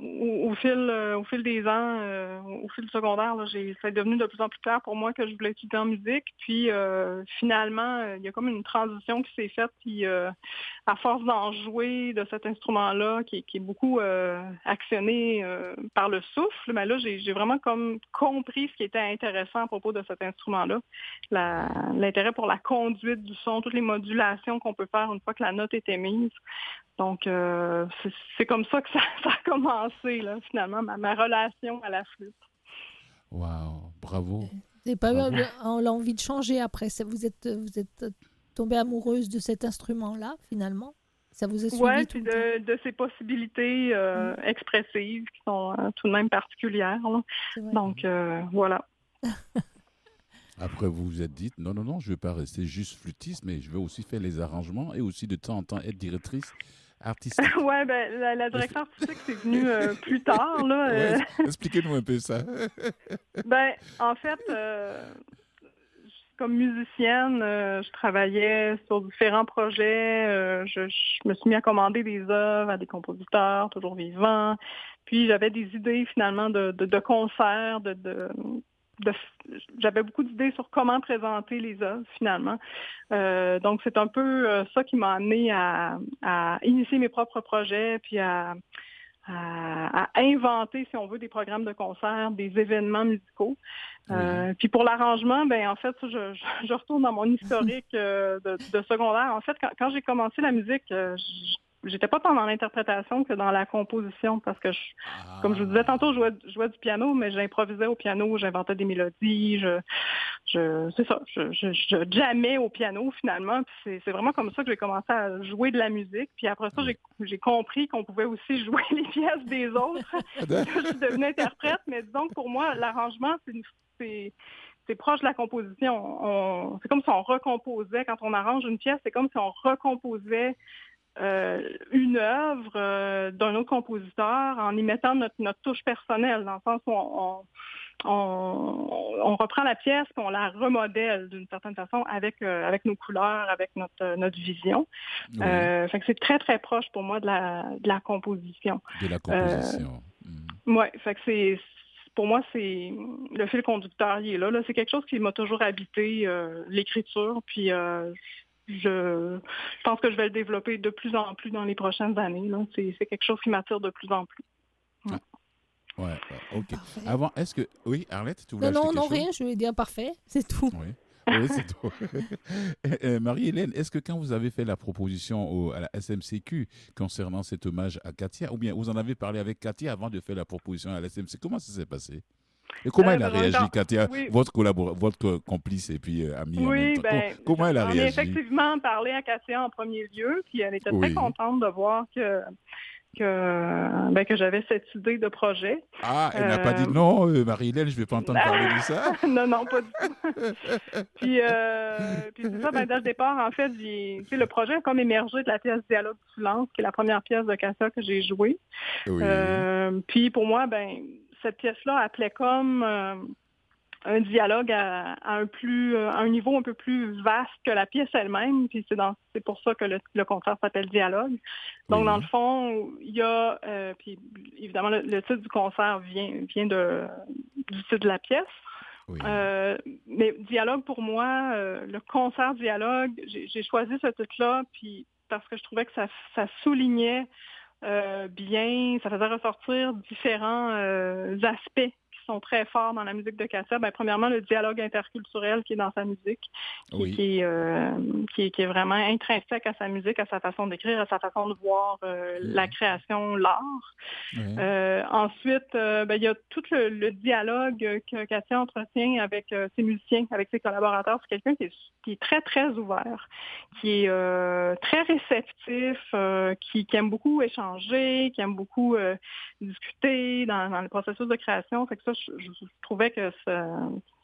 au, au fil euh, au fil des ans, au fil du secondaire, là, j'ai, ça est devenu de plus en plus clair pour moi que je voulais étudier en musique. Puis finalement, il y a comme une transition qui s'est faite. Puis à force d'en jouer de cet instrument-là, qui, est- qui est beaucoup actionné par le souffle, mais là, j'ai, j'ai vraiment comme compris ce qui était intéressant à propos de cet instrument-là. L'intérêt pour la conduite du son, toutes les modulations qu'on peut faire une fois que la note est émise. Donc, euh, c'est, c'est comme ça que ça, [laughs] ça a commencé, là, finalement, ma, ma relation à la flûte. Wow, bravo. Vous n'avez pas euh, l'envie de changer après ça, Vous êtes, vous êtes tombée amoureuse de cet instrument-là, finalement Ça vous a suivi Ouais, tout puis le temps? de, de ces possibilités euh, expressives qui sont euh, tout de même particulières. Donc, euh, voilà. [laughs] Après, vous vous êtes dit, non, non, non, je ne vais pas rester juste flûtiste, mais je vais aussi faire les arrangements et aussi de temps en temps être directrice artistique. [laughs] ouais, ben, la, la direction artistique, c'est venu euh, plus tard, là. [laughs] euh, Ouais, Expliquez-nous un peu ça. Ben, en fait, euh, comme musicienne, euh, je travaillais sur différents projets. euh, je, me suis mis à commander des œuvres à des compositeurs toujours vivants. Puis j'avais des idées finalement de, de, de concerts, de, de, j'avais beaucoup d'idées sur comment présenter les œuvres finalement. Euh, donc c'est un peu ça qui m'a amené à, à initier mes propres projets, puis à, à, à inventer, si on veut, des programmes de concert, des événements musicaux. Euh, puis pour l'arrangement, ben en fait, je, je, je retourne dans mon [laughs] historique euh, de, de secondaire. En fait, quand, quand j'ai commencé la musique, euh, j'étais pas tant dans l'interprétation que dans la composition, parce que, je, comme je vous disais tantôt, je jouais, je jouais du piano, mais j'improvisais au piano, j'inventais des mélodies, je, je c'est ça, je, je, je jammais au piano finalement. Puis c'est, c'est vraiment comme ça que j'ai commencé à jouer de la musique. Puis après ça, j'ai, j'ai compris qu'on pouvait aussi [laughs] jouer les pièces des autres. [laughs] je suis devenue interprète, mais disons que pour moi, l'arrangement, c'est, c'est, c'est proche de la composition. On- c'est comme si on recomposait, quand on arrange une pièce, c'est comme si on recomposait une œuvre euh, d'un autre compositeur en y mettant notre, notre touche personnelle, dans le sens où on, on, on- on reprend la pièce et on la remodèle d'une certaine façon avec, euh, avec nos couleurs, avec notre, euh, notre vision. Oui, Euh, fait que c'est très, très proche pour moi de la, de la composition. de la composition. Mhm. Oui, fait que c'est pour moi, c'est le fil conducteur, il est là. là. C'est quelque chose qui m'a toujours habité, euh, l'écriture. Puis euh, je, je pense que je vais le développer de plus en plus dans les prochaines années. là. C'est c'est quelque chose qui m'attire de plus en plus. Ouais, ouais, ok. Parfait. Avant, est-ce que. Oui, Arlette, tu voulais Non, non, non, rien, je vais dire parfait, [laughs] c'est tout. Oui. Oui, c'est tout. [laughs] Euh, Marie-Hélène, est-ce que quand vous avez fait la proposition au- à la SMCQ concernant cet hommage à Katia, ou bien vous en avez parlé avec Katia avant de faire la proposition à la SMCQ, comment ça s'est passé? Et comment Euh, elle a en réagi, temps- Katia, oui. votre, complice et puis euh, amie en Oui, temps? ben, Com- Comment elle a réagi? effectivement parlé à Katia en premier lieu, puis elle était Oui. très contente de voir que que, ben, que j'avais cette idée de projet. Ah, elle n'a pas Euh, dit non, euh, Marie-Hélène, je ne vais pas entendre parler de ça. [laughs] non, non, pas du tout. [laughs] puis, euh, puis c'est ça, ben, dès le départ, en fait, le projet a comme émergé de la pièce Dialogue du silence, qui est la première pièce de Cassa que j'ai jouée. Oui. Euh, puis pour moi, ben, cette pièce-là appelait comme euh, un dialogue à, à un plus euh, à un niveau un peu plus vaste que la pièce elle-même. Puis c'est dans c'est pour ça que le, le concert s'appelle Dialogue. Donc Oui. dans le fond, il y a euh, puis évidemment le, le titre du concert vient vient de du titre de la pièce. Oui. Euh, mais dialogue pour moi, euh, le concert dialogue, j'ai j'ai choisi ce titre-là, puis parce que je trouvais que ça, ça soulignait bien, ça faisait ressortir différents euh, aspects qui sont très forts dans la musique de Katia. Ben, premièrement, le dialogue interculturel qui est dans sa musique, qui, Oui. qui est, euh, qui, est- qui est vraiment intrinsèque à sa musique, à sa façon d'écrire, à sa façon de voir euh, la création, l'art. Euh, ensuite, euh, ben, il y a tout le, le dialogue que Katia entretient avec ses musiciens, avec ses collaborateurs. C'est quelqu'un qui est, qui est très, très ouvert, qui est très réceptif, qui, aime beaucoup échanger, qui aime beaucoup discuter dans, dans le processus de création. Fait que ça, je, je trouvais que ça,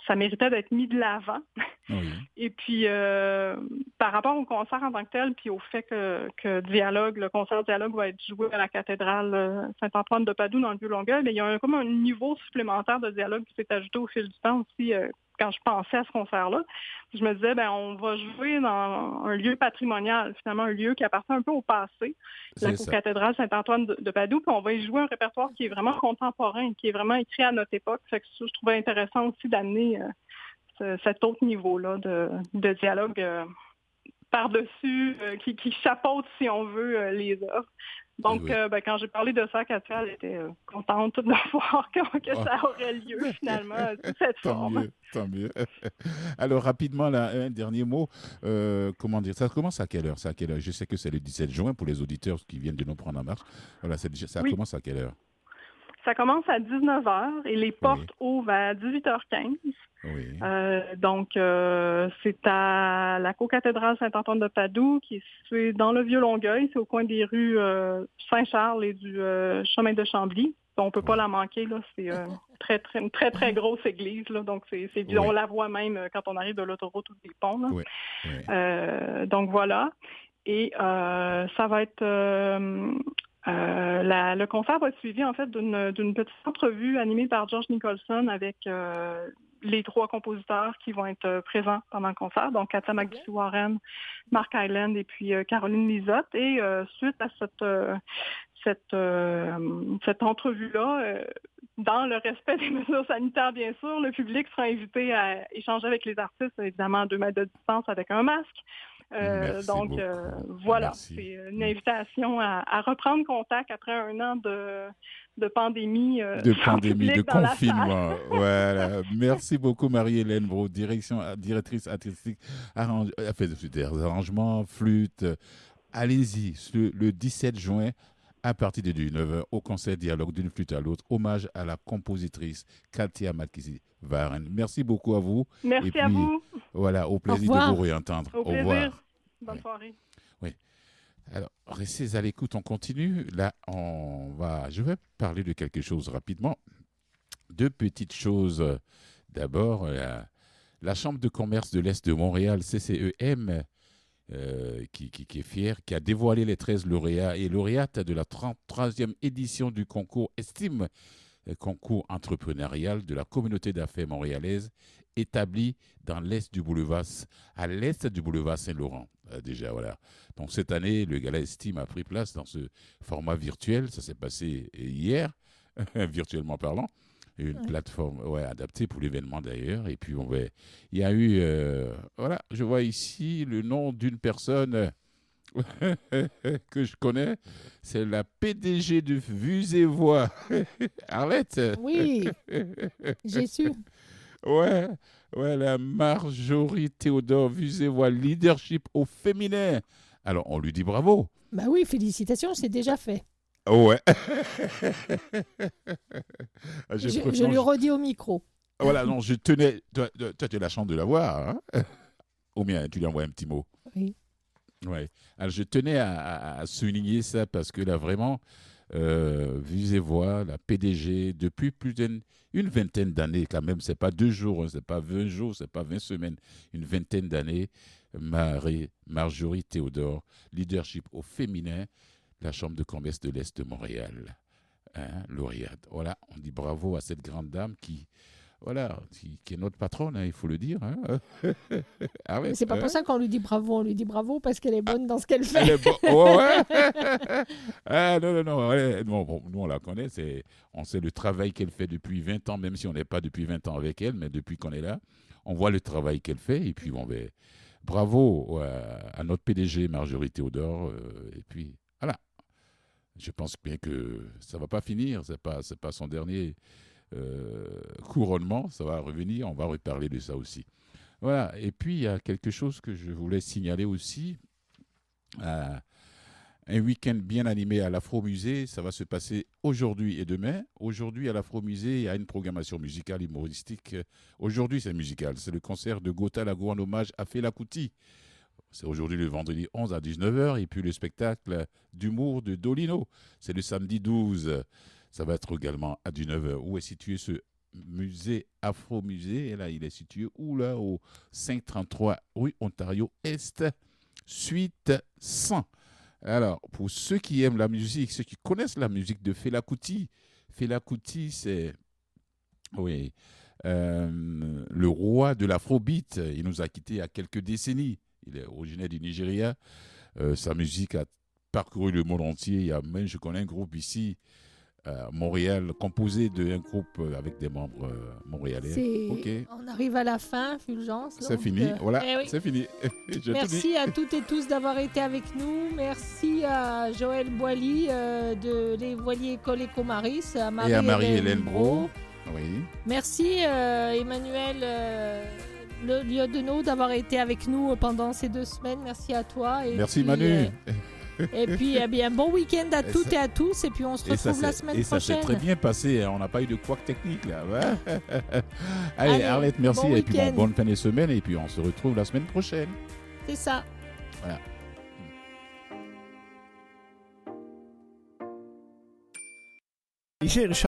ça méritait d'être mis de l'avant. Oui. [laughs] Et puis, euh, par rapport au concert en tant que tel, puis au fait que, que Dialogue, le concert Dialogue va être joué à la cathédrale euh, Saint-Antoine de Padoue dans le Vieux-Longueuil, mais il y a un- comme un niveau supplémentaire de dialogue qui s'est ajouté au fil du temps aussi euh, quand je pensais à ce concert-là. Je me disais, ben on va jouer dans un lieu patrimonial, finalement un lieu qui appartient un peu au passé, la cathédrale Saint-Antoine de, de Padoue, puis on va y jouer un répertoire qui est vraiment contemporain, qui est vraiment écrit à notre époque. Fait que ça, je trouvais intéressant aussi d'amener euh, ce- cet autre niveau-là de, de dialogue euh, par-dessus, euh, qui, qui chapeaute, si on veut, les œuvres. Donc, Oui. euh, ben, quand j'ai parlé de ça à Katia, elle était euh, contente de [laughs] voir que, que Oh. ça aurait lieu, finalement, sous [laughs] cette Tant forme. mieux, tant mieux. [laughs] Alors, rapidement, là, un dernier mot. Euh, comment dire Ça commence à quelle heure, Ça à quelle heure? Je sais que c'est le 17 juin pour les auditeurs qui viennent de nous prendre en marche. Voilà, ça Oui. commence à quelle heure? Ça commence à 19h et les portes ouvrent à 18h15. Oui. Euh, donc, euh, c'est à la co-cathédrale Saint-Antoine de Padoue, qui est située dans le Vieux-Longueuil. C'est au coin des rues euh, Saint-Charles et du euh, chemin de Chambly. On peut pas la manquer, là. C'est euh, très, très, une très, très grosse église, là. Donc, c'est, c'est, Oui. on la voit même quand on arrive de l'autoroute ou des ponts, là. Euh, donc voilà. Et euh, ça va être euh, la- le concert va être suivi en fait d'une petite entrevue animée par George Nicholson avec euh, les trois compositeurs qui vont être euh, présents pendant le concert, donc Katia McDuffie Warren, Mark Island et puis euh, Caroline Lisotte. Et euh, suite à cette euh, cette, euh, cette entrevue-là, euh, dans le respect des [laughs] mesures sanitaires, bien sûr, le public sera invité à échanger avec les artistes, évidemment à deux mètres de distance avec un masque. Euh, donc euh, voilà, c'est une invitation à, à reprendre contact après un an de, de pandémie. euh, de [laughs] pandémie, de confinement. [laughs] [laughs] voilà. Merci beaucoup, Marie-Hélène Bro, direction, directrice artistique, arrange, euh, fait des arrangements, flûte. Allez-y, le, le 17 juin, à partir de 19h, au concert Dialogue d'une flûte à l'autre, hommage à la compositrice Katia Makisi Varen. Merci beaucoup à vous. Merci Et à vous. Voilà, au plaisir de vous réentendre. Au plaisir. revoir. Bonne Oui. soirée. Alors, restez à l'écoute, on continue. Là, on va, je vais parler de quelque chose rapidement. Deux petites choses. D'abord, la, la Chambre de commerce de l'Est de Montréal, CCEM, euh, qui, qui- est fière, qui a dévoilé les 13 lauréats et lauréates de la 33e édition du concours Estime, euh, concours entrepreneurial de la communauté d'affaires montréalaise, établi dans l'Est du boulevard, à l'Est du boulevard Saint-Laurent. Euh, déjà, voilà. Donc cette année, le gala Estime a pris place dans ce format virtuel. Ça s'est passé hier, [laughs] virtuellement parlant. Une Ouais. plateforme ouais, adaptée pour l'événement d'ailleurs. Et puis, on va, il y a eu, euh, voilà, je vois ici le nom d'une personne [laughs] que je connais. C'est la PDG de Vues et Voix. [laughs] Arlette? Oui, j'ai su. [laughs] Ouais, ouais, la Marjorie Théodore Vues et Voix, leadership au féminin. Alors, on lui dit bravo. Bah oui, félicitations, c'est déjà fait. Ouais. [laughs] Ah, Je, je, lui redis au micro. Voilà, non, je tenais. Toi, tu as la chance de la voir. Hein Ou bien tu lui envoies un petit mot. Oui. Ouais. Alors, je tenais à, souligner ça parce que là, vraiment, euh, Vues et Voix, la PDG, depuis plus d'une une vingtaine d'années, quand même, c'est pas deux jours, hein, c'est pas 20 jours, c'est pas 20 semaines, une vingtaine d'années, Marie, Marjorie Théodore, leadership au féminin, la Chambre de commerce de l'Est de Montréal. Hein, lauréate. Voilà, on dit bravo à cette grande dame qui, voilà, qui, qui est notre patronne, hein, il faut le dire. hein. [laughs] ah ouais, c'est pas hein. pour ça qu'on lui dit bravo, on lui dit bravo parce qu'elle est bonne dans ce qu'elle fait. Elle est bo- Oh, ouais. [laughs] ah, non, non, non. ouais, non, bon, nous, on la connaît. C'est, on sait le travail qu'elle fait depuis 20 ans, même si on n'est pas depuis 20 ans avec elle, mais depuis qu'on est là, on voit le travail qu'elle fait. Et puis, bon, ben, bravo euh, à notre PDG, Marjorie Théodore. euh, et puis. Je pense bien que ça va pas finir. C'est pas, pas son dernier euh, couronnement, ça va revenir, on va reparler de ça aussi. Voilà, et puis il y a quelque chose que je voulais signaler aussi. Euh, un week-end bien animé à l'Afro-Musée, ça va se passer aujourd'hui et demain. Aujourd'hui à l'Afro-Musée, il y a une programmation musicale humoristique. Aujourd'hui c'est musical, c'est le concert de Gotha Lago en hommage à Fela. C'est aujourd'hui le vendredi 11 à 19h et puis le spectacle d'humour de Dolino, c'est le samedi 12. Ça va être également à 19h. Où est situé ce musée Afro-Musée Et là, il est situé où là? Au 533 rue Ontario Est, suite 100. Alors, pour ceux qui aiment la musique, ceux qui connaissent la musique de Fela Kuti, c'est oui, euh, le roi de l'afrobeat. Il nous a quittés il y a quelques décennies. Il est originaire du Nigeria. Euh, sa musique a parcouru le monde entier. Il y a même, je connais un groupe ici, à Montréal, composé d'un groupe euh, avec des membres euh, montréalais. Ok, On arrive à la fin, Fulgence. c'est fini. euh, Voilà, eh oui. c'est fini. [laughs] Merci à toutes et tous d'avoir été avec nous. Merci à Joël Boily euh, de Les Voiliers École Et à Marie-Hélène Bro. Oui. Merci euh, Emmanuel euh, le Lieutenant d'avoir été avec nous pendant ces deux semaines. Merci à toi. Et Merci puis, Manu. euh, et puis, eh bien, bon week-end à Et toutes ça- et à tous. Et puis, on se retrouve la semaine et ça s'est prochaine. très bien passé. hein. On n'a pas eu de couac technique là. Ouais. [laughs] Allez, Allez, Arlette, merci. bon et puis bon, bonne fin de semaine. Et puis on se retrouve la semaine prochaine. C'est ça. Voilà. Richard